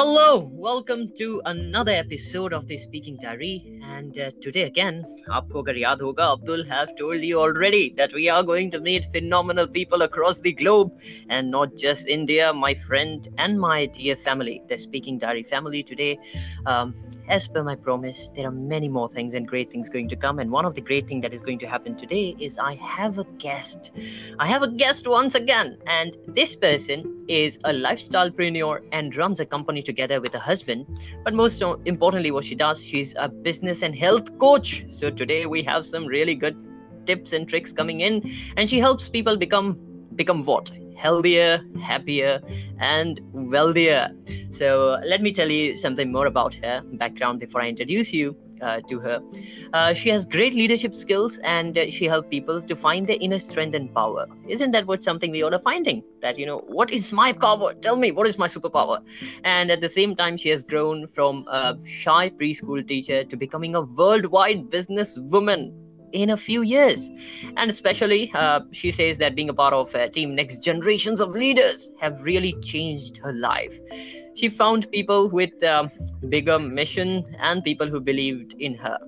Hello, welcome to another episode of the Speaking Diary. And uh, today again, आपको अगर याद होगा, Abdul have told you already that we are going to meet phenomenal people across the globe, and not just India. My friend and my dear family, the Speaking Diary family, today. Um, as per my promise, there are many more things and great things going to come. And one of the great things that is going to happen today is I have a guest. I have a guest once again, and this person is a lifestylepreneur and runs a company together with her husband. But most importantly, what she does, she's a business and health coach. So today we have some really good tips and tricks coming in, and she helps people become become what healthier, happier, and wealthier. So let me tell you something more about her background before I introduce you uh, to her. Uh, she has great leadership skills and uh, she helps people to find their inner strength and power. Isn't that what something we all are finding? That, you know, what is my power? Tell me, what is my superpower? And at the same time, she has grown from a shy preschool teacher to becoming a worldwide businesswoman in a few years and especially uh, she says that being a part of uh, team next generations of leaders have really changed her life she found people with um, bigger mission and people who believed in her.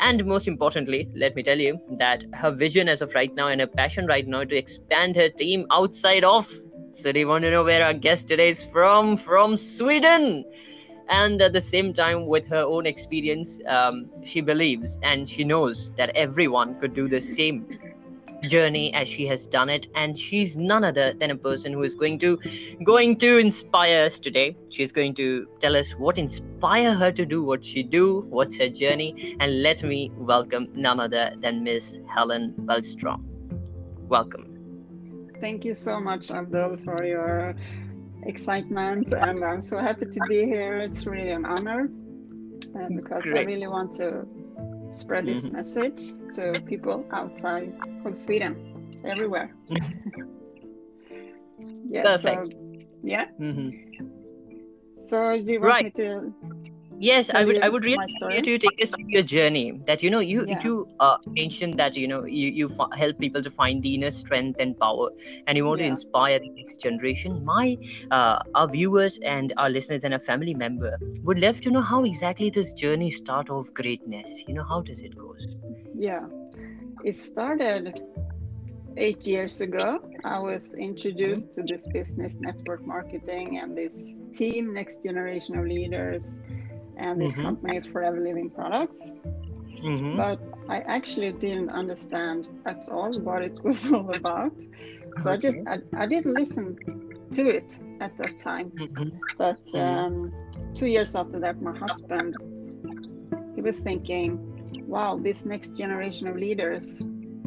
And most importantly let me tell you that her vision as of right now and her passion right now to expand her team outside of so do you want to know where our guest today is from from sweden. And at the same time with her own experience um, she believes and she knows that everyone could do the same journey as she has done it and she's none other than a person who is going to going to inspire us today. She's going to tell us what inspire her to do what she do what's her journey and let me welcome none other than miss helen Wahlstrom welcome. Thank you so much abdul for your excitement and i'm so happy to be here. It's really an honor uh, because Great. i really want to spread this mm-hmm. message to people outside of Sweden, everywhere. yeah. Perfect. So, yeah. Mm-hmm. So do you want right. me to yes i would i would really like you to take us through your journey. That you know you yeah. you uh, mentioned that you know you you f- help people to find the inner strength and power and you want yeah. to inspire the next generation. My uh, our viewers and our listeners and a family member would love to know how exactly this journey start of greatness. You know how does it go yeah. It started eight years ago, I was introduced to this business network marketing and this team, next generation of leaders, and this mm-hmm. company Forever Living Products. Mm-hmm. But I actually didn't understand at all what it was all about. So okay. I just I, I, didn't listen to it at that time. Mm-hmm. But mm-hmm. um, two years after that, my husband he was thinking, "Wow, this next generation of leaders,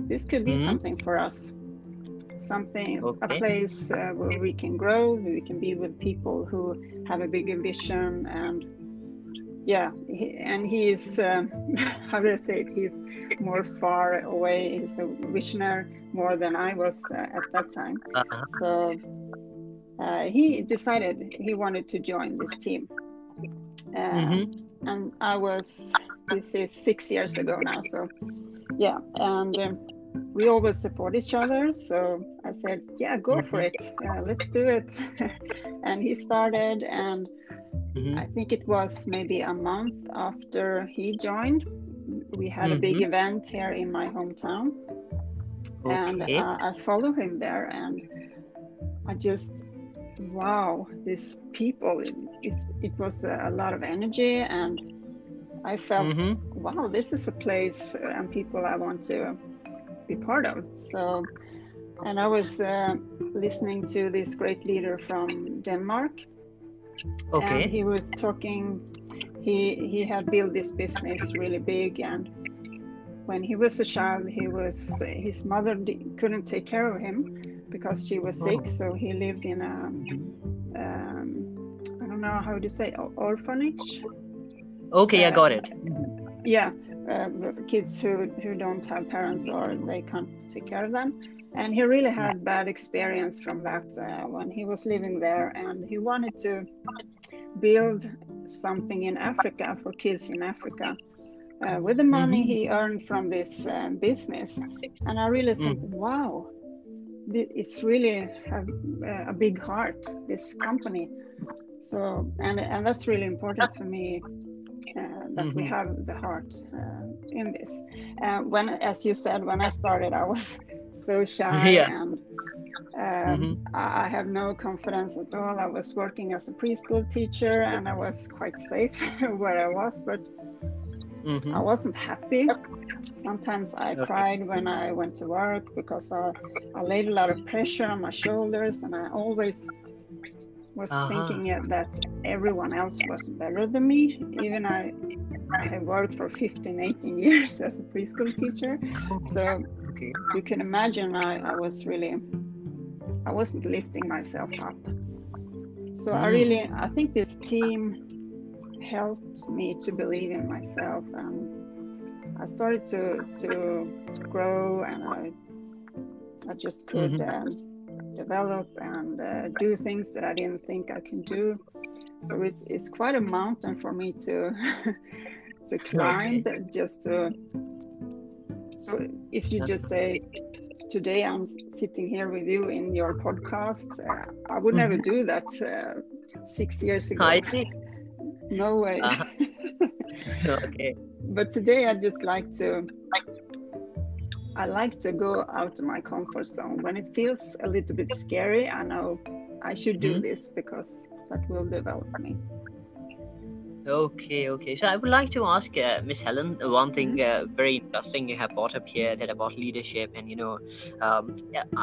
this could be mm-hmm. something for us." something okay. a place uh, where we can grow we can be with people who have a bigger vision and yeah he, and he's um, how do i say it? He's more far away. He's a visionary more than i was uh, at that time. Uh-huh. so uh, he decided he wanted to join this team. Uh, mm-hmm. and i was this is six years ago now so yeah. And um, we always support each other so i said yeah go for mm-hmm. it. Uh, let's do it. And he started and Mm-hmm. I think it was maybe a month after he joined. We had mm-hmm. a big mm-hmm. event here in my hometown, okay. and uh, I follow him there, and I just wow, these people! It, it, it was a lot of energy, and I felt mm-hmm. wow, this is a place and people I want to be part of. So, and I was uh, listening to this great leader from Denmark Okay. And he was talking. He he had built this business really big, and when he was a child, he was his mother couldn't take care of him because she was sick. Oh. So he lived in a um, I don't know how to say orphanage. Okay, uh, I got it. Yeah, uh, kids who who don't have parents or they can't take care of them and he really had bad experience from that uh, when he was living there and he wanted to build something in africa for kids in africa uh, with the money mm-hmm. he earned from this uh, business and i really mm. wow it's really a, a, big heart this company so and and that's really important for me uh, that mm-hmm. we have the heart uh, in this. Uh, when, as you said, when I started, I was so shy yeah. and um, mm-hmm. I have no confidence at all. I was working as a preschool teacher and I was quite safe where I was, but mm-hmm. I wasn't happy. Sometimes I cried when I went to work because I, I laid a lot of pressure on my shoulders and I always was uh-huh. thinking that everyone else was better than me. Even I, I have worked for 15, 18 years as a preschool teacher. So okay. you can imagine I, I was really, I wasn't lifting myself up. So mm. I really, I think this team helped me to believe in myself and I started to to grow and I I just could mm-hmm. uh, develop and uh, do things that I didn't think I can do. So it's, it's quite a mountain for me to to climb. Just to so if you just say today I'm sitting here with you in your podcast, uh, I would never mm-hmm. do that uh, six years ago. I think. No way. Uh-huh. okay. But today I just like to I like to go out of my comfort zone. When it feels a little bit scary, I know I should do mm-hmm. this because that will develop me. Okay, okay. So I would like to ask uh, Miss Helen one thing mm-hmm. uh, very interesting you have brought up here that about leadership, and you know, um,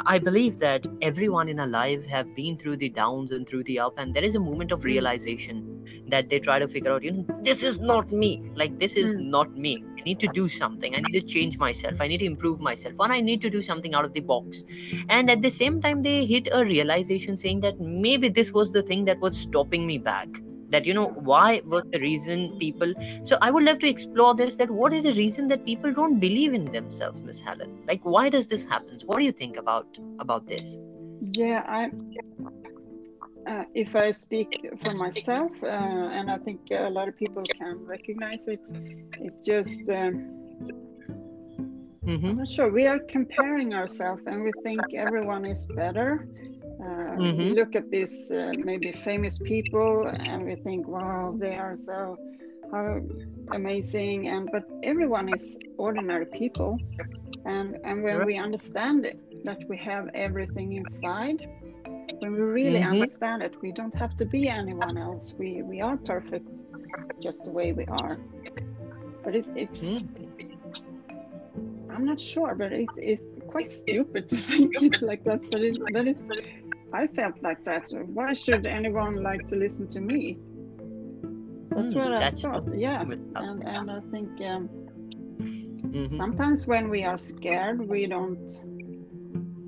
I believe that everyone in our life have been through the downs and through the up, and there is a moment of mm-hmm. realization that they try to figure out, you know, this is not me. Like this is mm. not me. I need to do something. I need to change myself. I need to improve myself, and I need to do something out of the box. And at the same time, they hit a realization saying that maybe this was the thing that was stopping me back that you know why was the reason people so i would love to explore this that what is the reason that people don't believe in themselves miss helen like why does this happen what do you think about about this yeah i uh, if I speak for myself, uh, and I think a lot of people can recognize it, it's just um, mm-hmm. I'm not sure. We are comparing ourselves, and we think everyone is better, mm-hmm. We look at these uh, maybe famous people and we think, wow, they are so how amazing. And but everyone is ordinary people, and and when we understand it, that we have everything inside, when we really mm-hmm. understand it, we don't have to be anyone else. We we are perfect, just the way we are. But it, it's. Mm. I'm not sure, but it's, it's quite stupid to think it like that. But it, that is I felt like that. Why should anyone like to listen to me? That's mm, what I that's thought. Yeah, and and I think um, mm-hmm. sometimes when we are scared, we don't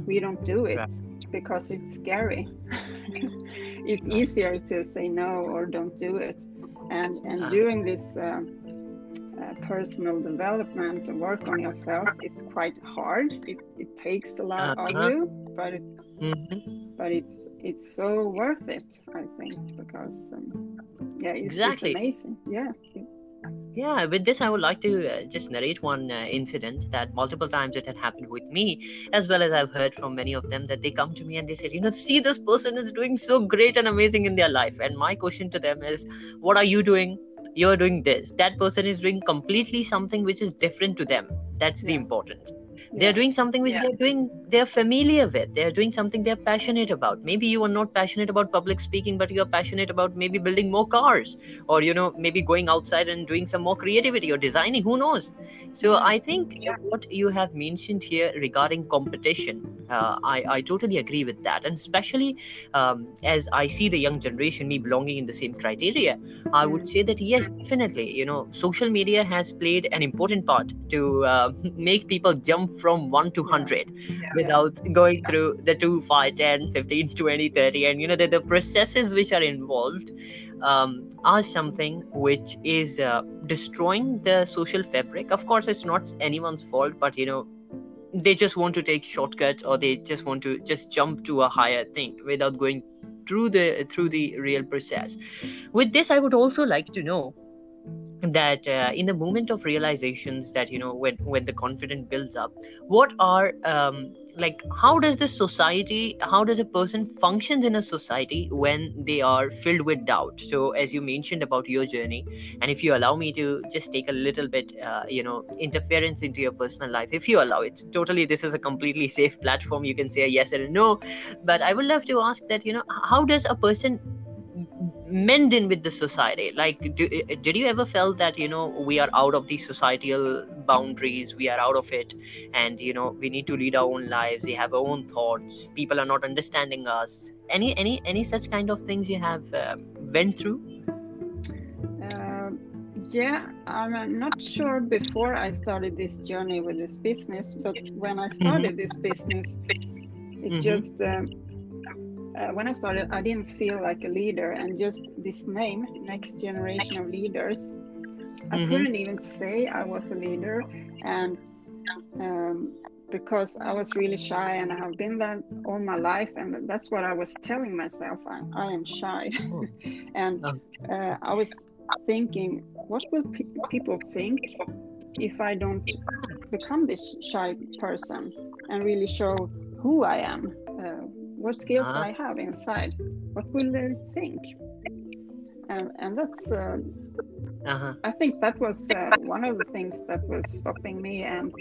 we don't do it because it's scary. it's easier to say no or don't do it, and and uh-huh. doing this. Uh, uh, personal development work on yourself is quite hard. It, it takes a lot uh-huh. of you, but it, mm-hmm. But it's it's so worth it. I think because um, yeah, it's, exactly it's amazing. Yeah. yeah with this i would like to uh, just narrate one uh, incident that multiple times it had happened with me as well as i've heard from many of them that they come to me and they said you know see this person is doing so great and amazing in their life and my question to them is what are you doing you're doing this that person is doing completely something which is different to them that's yeah. the importance they're doing something which yeah. they're doing they're familiar with. They're doing something they're passionate about. Maybe you are not passionate about public speaking but you're passionate about maybe building more cars or you know maybe going outside and doing some more creativity or designing. Who knows? So i think yeah. what you have mentioned here regarding competition uh, I, I totally agree with that. And especially um, as i see the young generation me belonging in the same criteria i would say that yes definitely you know social media has played an important part to uh, make people jump from 1 to 100 yeah. without going through the 2 5 10 15 20 30 and you know the, the processes which are involved um, are something which is uh, destroying the social fabric. Of course it's not anyone's fault but you know they just want to take shortcuts or they just want to just jump to a higher thing without going through the through the real process. With this i would also like to know that uh, in the moment of realizations that you know when when the confidence builds up what are um, like how does this society how does a person functions in a society when they are filled with doubt? So as you mentioned about your journey and if you allow me to just take a little bit uh, you know interference into your personal life if you allow it. Totally this is a completely safe platform. You can say yes or a no. But i would love to ask that you know how does a person mend in with the society like do, did you ever felt that you know we are out of the societal boundaries we are out of it and you know we need to lead our own lives we have our own thoughts people are not understanding us any any any such kind of things you have uh, went through uh, yeah i'm not sure before i started this journey with this business but when i started mm-hmm. this business it mm-hmm. just um, uh, when I started, I didn't feel like a leader, and just this name, Next Generation of Leaders, I mm-hmm. couldn't even say I was a leader, and um, because I was really shy, and I have been that all my life, and that's what I was telling myself. I, I am shy, oh. and uh, I was thinking, what will pe- people think if I don't become this shy person and really show who I am? What skills uh-huh. I have inside. What will they think? And and that's uh, uh-huh. I think that was uh, one of the things that was stopping me and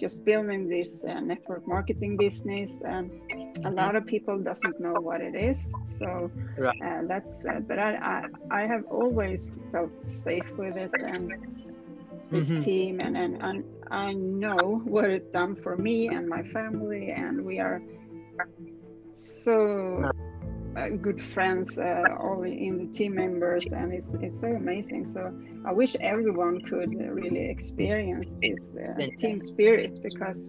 just building this uh, network marketing business and a mm-hmm. lot of people doesn't know what it is so uh, that's uh, but I, I, I have always felt safe with it and this mm-hmm. team and, and and I know what it done for me and my family and we are so uh, good friends uh, all in the team members and it's it's so amazing so i wish everyone could really experience this uh, team spirit because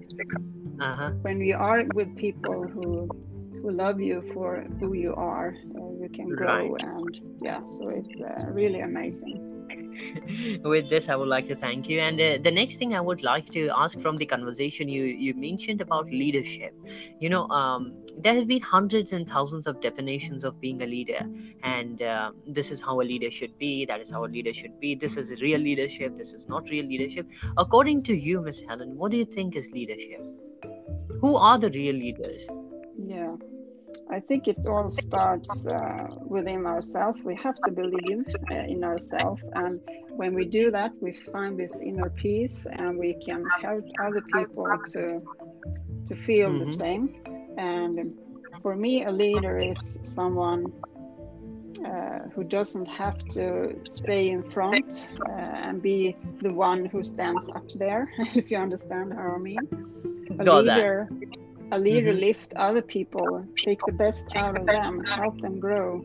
uh-huh. when we are with people who who love you for who you are uh, you can grow right. and yeah so it's uh, really amazing with this i would like to thank you. And uh, the next thing i would like to ask from the conversation you you mentioned about leadership. You know um, there have been hundreds and thousands of definitions of being a leader. And uh, this is how a leader should be. That is how a leader should be. This is real leadership. This is not real leadership. According to you miss helen what do you think is leadership? Who are the real leaders? Yeah I think it all starts uh, within ourselves. We have to believe uh, in ourselves, and when we do that, we find this inner peace, and we can help other people to to feel mm-hmm. the same. And for me, a leader is someone uh, who doesn't have to stay in front uh, and be the one who stands up there, if you understand how I mean. A Got leader. That a leader mm-hmm. lift other people take the best out of them help them grow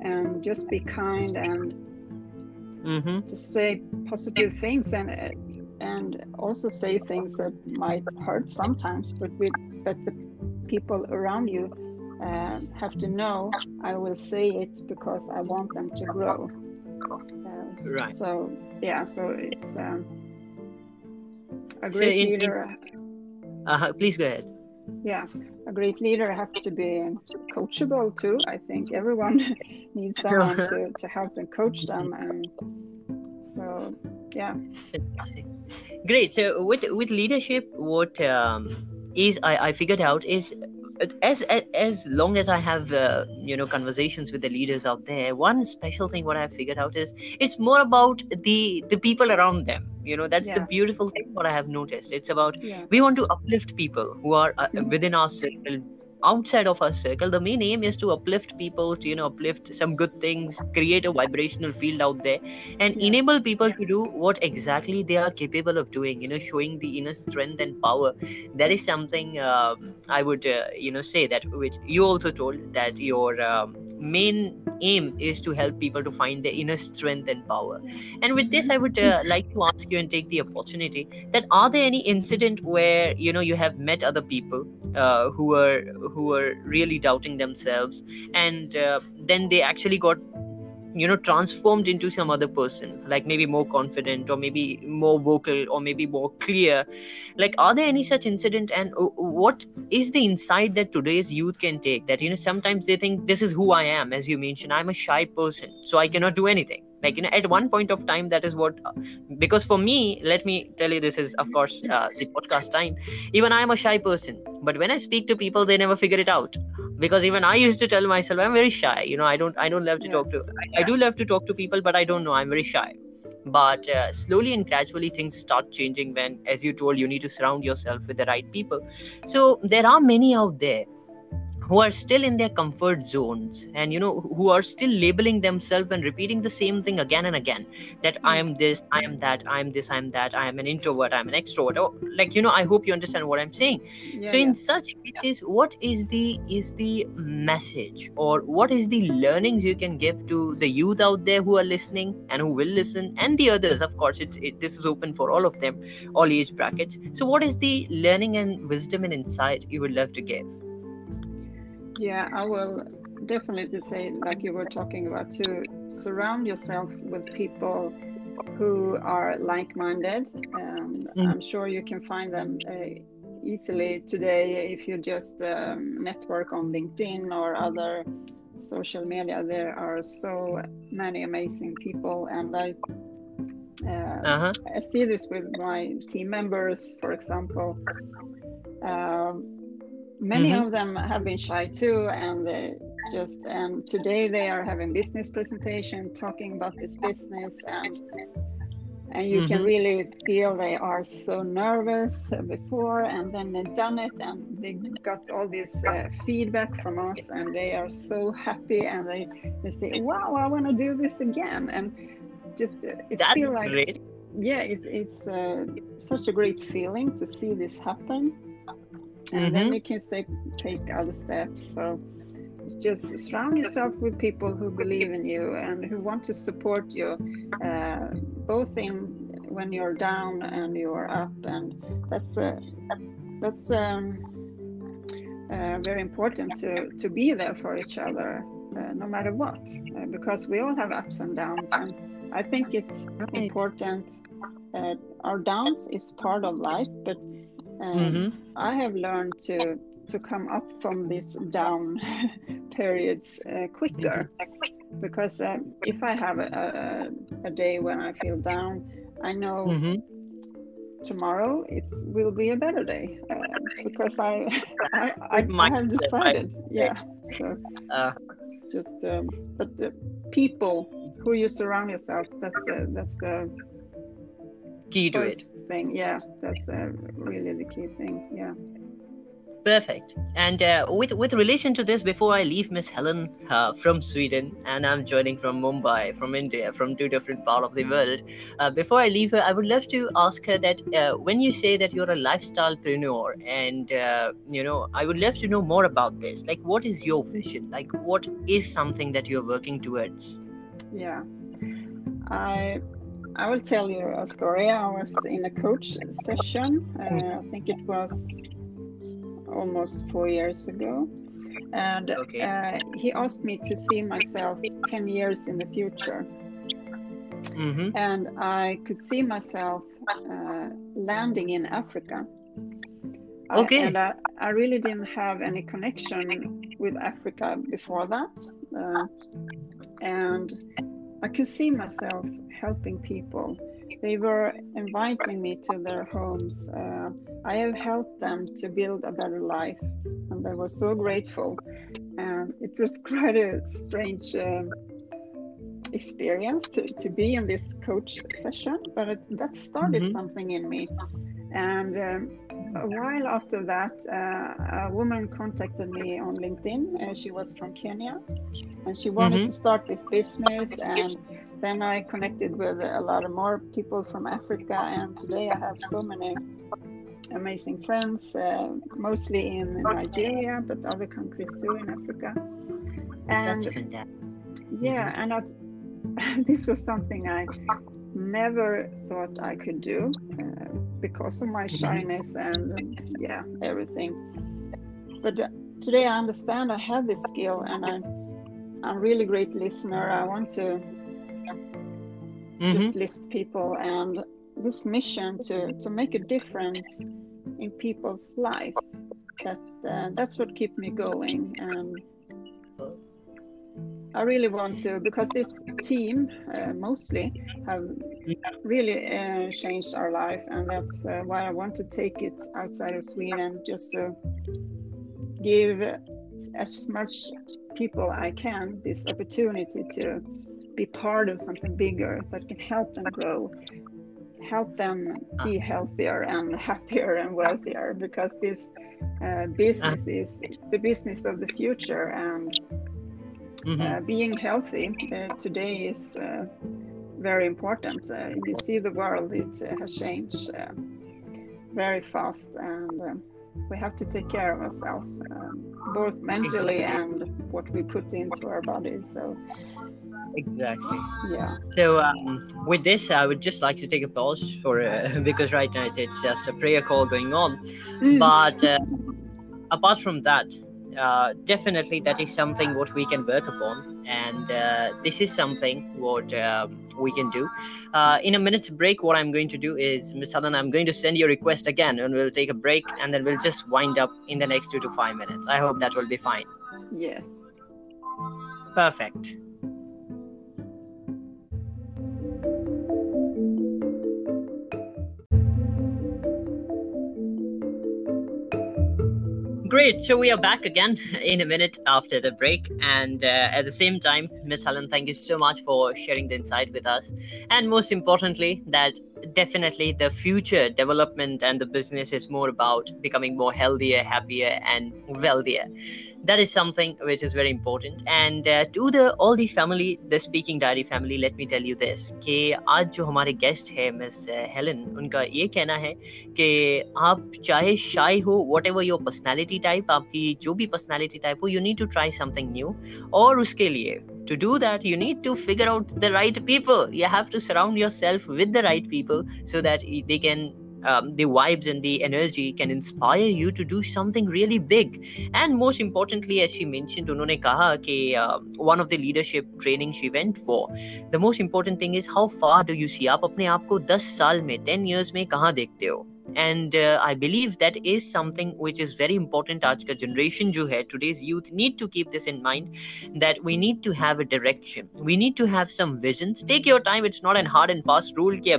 and just be kind and mm-hmm. just say positive things and and also say things that might hurt sometimes but with but the people around you uh, have to know i will say it because i want them to grow uh, right so yeah so it's um, a great so in, leader in, uh, please go ahead yeah a great leader has to be coachable too i think everyone needs someone to, to help and coach them and so yeah great so with with leadership what um, is I, I figured out is as as long as I have uh, you know conversations with the leaders out there, one special thing what I've figured out is it's more about the the people around them. You know that's yeah. the beautiful thing what I have noticed. It's about yeah. we want to uplift people who are uh, mm-hmm. within our circle outside of our circle the main aim is to uplift people to you know uplift some good things create a vibrational field out there and yeah. enable people to do what exactly they are capable of doing you know showing the inner strength and power. That is something uh, i would uh, you know say that which you also told that your um, main aim is to help people to find their inner strength and power. And with this i would uh, like to ask you and take the opportunity that are there any incident where you know you have met other people uh, who were who were really doubting themselves. And uh, then they actually got you know transformed into some other person like maybe more confident or maybe more vocal or maybe more clear. Like are there any such incident? And what is the insight that today's youth can take? That you know sometimes they think this is who i am as you mentioned. I'm a shy person so i cannot do anything like you know at one point of time that is what because for me let me tell you this is of course uh, the podcast time. Even i am a shy person but when i speak to people they never figure it out. Because even i used to tell myself i'm very shy. You know i don't i don't love to Yeah. talk to I, I do love to talk to people but i don't know i'm very shy. But uh, slowly and gradually things start changing when as you told you need to surround yourself with the right people. So there are many out there who are still in their comfort zones and you know who are still labeling themselves and repeating the same thing again and again that i am this i am that i am this i am that i am an introvert i am an extrovert like you know i hope you understand what i'm saying. Yeah, so in such cases what is the is the message or what is the learnings you can give to the youth out there who are listening and who will listen and the others? Of course it's it, this is open for all of them all age brackets. So what is the learning and wisdom and insight you would love to give Yeah, I will definitely say, like you were talking about, to surround yourself with people who are like minded. Um, Mm. I'm sure you can find them uh, easily today if you just um, network on LinkedIn or other social media. There are so many amazing people, and I. Uh, uh-huh I see this with my team members, for example. Um, many Mhm. of them have been shy too, and they just and today they are having business presentation, talking about this business, and and you can Mhm. really feel they are so nervous before, and then they've done it, and they got all this uh, feedback from us, and they are so happy, and they they say, "Wow, I want to do this again," and just uh, it That's feels like great. yeah it's, it's uh, such a great feeling to see this happen and then Mhm. you can take take other steps. So just surround yourself with people who believe in you and who want to support you uh, both in when you're down and you're up. And that's uh, that's um, uh, very important to to be there for each other uh, no matter what uh, because we all have ups and downs. And i think it's important uh, our downs is part of life but um, Mhm. i have learned to to come up from these down periods uh, quicker. Because um, if i have a, a, a day when i feel down i know Mhm. tomorrow it will be a better day uh, because I I, I, I have decided. Yeah so Uh, just um, but the people who you surround yourself that's that's the key to it thing yeah that's uh, really the key thing yeah Perfect. And uh, with with relation to this, before I leave Miss Helen uh, from Sweden, and I'm joining from Mumbai, from India, from two different part of the world. Uh, before I leave her, I would love to ask her that uh, when you say that you're a lifestylepreneur, and uh, you know, I would love to know more about this. Like, what is your vision? Like, what is something that you're working towards? yeah I I will tell you a story I was in a coach session uh, I think it was almost four years ago and Okay. uh, he asked me to see myself 10 years in the future Mm-hmm. and I could see myself uh, landing in Africa. I- Okay. and I, I really didn't have any connection with Africa before that. Uh, and I could see myself helping people. They were inviting me to their homes. Uh, I have helped them to build a better life, and they were so grateful. And it was quite a strange um, experience to, to be in this coach session, but it, that started Mhm. something in me. And um, a while after that, uh, a woman contacted me on LinkedIn. Uh, she was from Kenya, and she wanted Mhm. to start this business. And then I connected with a lot of more people from Africa, and today I have so many amazing friends, uh, mostly in Nigeria, but other countries too in Africa. And That's fantastic. yeah, and I, this was something I never thought I could do uh, because of my shyness and yeah, everything. But uh, today I understand I have this skill and I'm a really great listener. I want to Mhm. just lift people and this mission to to make a difference in people's life. That uh, that's what keeps me going and I really want to because this team uh, mostly have really uh, changed our life, and that's uh, why I want to take it outside of Sweden just to give as much people I can this opportunity to be part of something bigger that can help them grow, help them be healthier and happier and wealthier because this uh, business is the business of the future and mm-hmm. uh, being healthy uh, today is uh, very important. Uh, you see the world, it uh, has changed very fast and we have to take care of ourselves, um, both mentally and what we put into our bodies. So exactly yeah so um, with this i would just like to take a pause for uh, because right now it's just a prayer call going on mm. but uh, apart from that uh, definitely that is something what we can work upon and uh, this is something what um, we can do. Uh, in a minute's break what i'm going to do is miss helen i'm going to send you a request again and we'll take a break and then we'll just wind up in the next two to five minutes. I hope that will be fine. Yes. Perfect Great. So we are back again in a minute after the break. And uh, at the same time, Miss Helen, thank you so much for sharing the insight with us. And most importantly, that definitely the future development and the business is more about becoming more healthier, happier, and wealthier that is something which is very important and uh, to the all the family the speaking diary family let me tell you this कि आज जो हमारे guest है miss Helen उनका ये कहना है कि आप चाहे शाय हो what ever your personality type आपकी जो भी पर्सनैलिटी टाइप हो you need to try something new और उसके लिए to do that you need to figure out the right people you have to surround yourself with the right people so that they can um, the vibes and the energy can inspire you to do something really big and most importantly as she mentioned unhone kaha ke uh, one of the leadership training she went for the most important thing is how far do you see आप अपने आप को 10 साल में 10 years में कहाँ देखते हो and uh, i believe that is something which is very important aaj ka generation jo hai today's youth need to keep this in mind that we need to have a direction. We need to have some visions. Take your time. It's not an hard and fast rule ki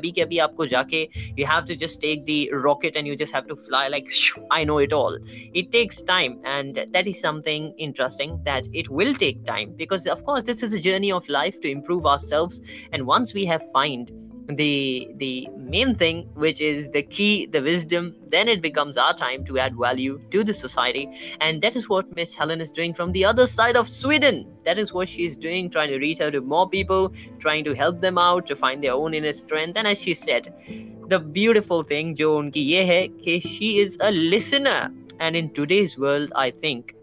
you have to just take the rocket and you just have to fly like i know it all. It takes time and that is something interesting that it will take time because of course this is a journey of life to improve ourselves and once we have find the the main thing which is the key the wisdom then it becomes our time to add value to the society. And that is what miss helen is doing from the other side of sweden. That is what she's doing trying to reach out to more people trying to help them out to find their own inner strength. And as she said the beautiful thing jo unki ye hai कि she is a listener. And in today's world i think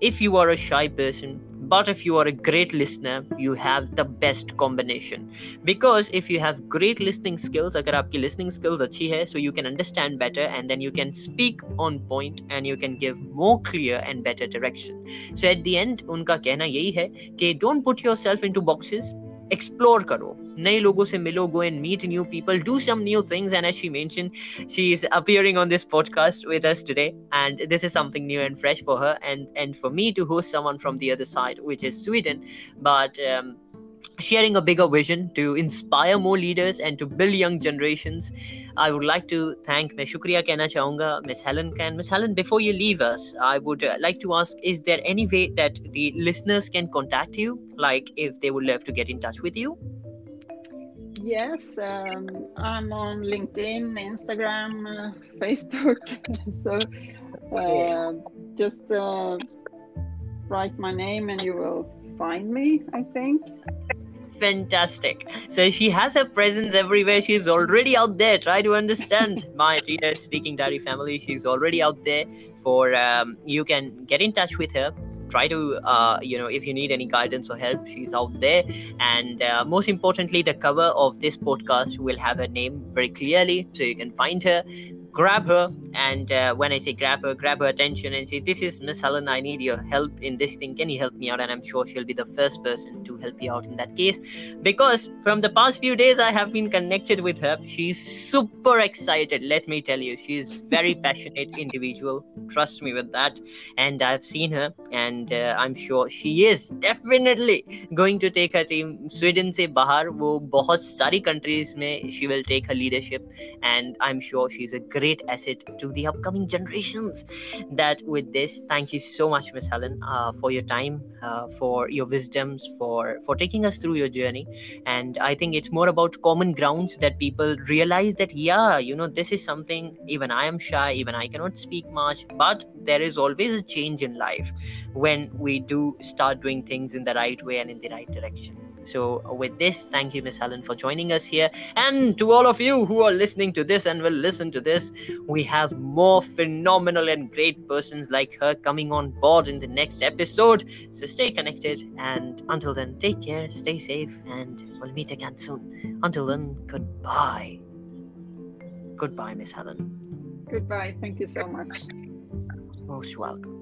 if you are a shy person but if you are a great listener you have the best combination. Because if you have great listening skills agar aapki listening skills achhi hai so you can understand better and then you can speak on point and you can give more clear and better direction. So at the end unka kehna yahi hai कि don't put yourself into boxes explore karo naye logo se milo go and meet new people do some new things and as she mentioned she is appearing on this podcast with us today and this is something new and fresh for her and and for me to host someone from the other side which is sweden but um, sharing a bigger vision to inspire more leaders and to build young generations. I would like to thank Ms. Shukriya Kehna Chahunga, Ms. Helen Can. Ms. Helen, before you leave us, I would uh, like to ask Is there any way that the listeners can contact you? Like if they would love to get in touch with you? Yes, um, I'm on LinkedIn, Instagram, uh, Facebook. so uh, just uh, write my name and you will find me, I think fantastic. So she has her presence everywhere. She's already out there. Try to understand my reader speaking diary family. She's already out there. For um, you can get in touch with her. Try to uh, you know if you need any guidance or help, she's out there. And uh, most importantly, the cover of this podcast will have her name very clearly, so you can find her grab her and uh, when i say grab her grab her attention and say this is miss helen i need your help in this thing. Can you help me out? And i'm sure she'll be the first person to help you out in that case. Because from the past few days i have been connected with her. She's super excited let me tell you. She's very passionate individual. Trust me with that. And i've seen her and uh, i'm sure she is definitely going to take her team. Sweden se bahar wo bahut sari countries mein she will take her leadership. And i'm sure she's a great great asset to the upcoming generations. That with this, thank you so much, Miss Helen, uh, for your time, uh, for your wisdoms, for for taking us through your journey. And I think it's more about common grounds that people realize that yeah, you know, this is something. Even I am shy, even I cannot speak much, but there is always a change in life when we do start doing things in the right way and in the right direction. So, with this, thank you, Miss Helen, for joining us here. And to all of you who are listening to this and will listen to this, we have more phenomenal and great persons like her coming on board in the next episode. So, stay connected. And until then, take care, stay safe, and we'll meet again soon. Until then, goodbye. Goodbye, Miss Helen. Goodbye. Thank you so much. Most welcome.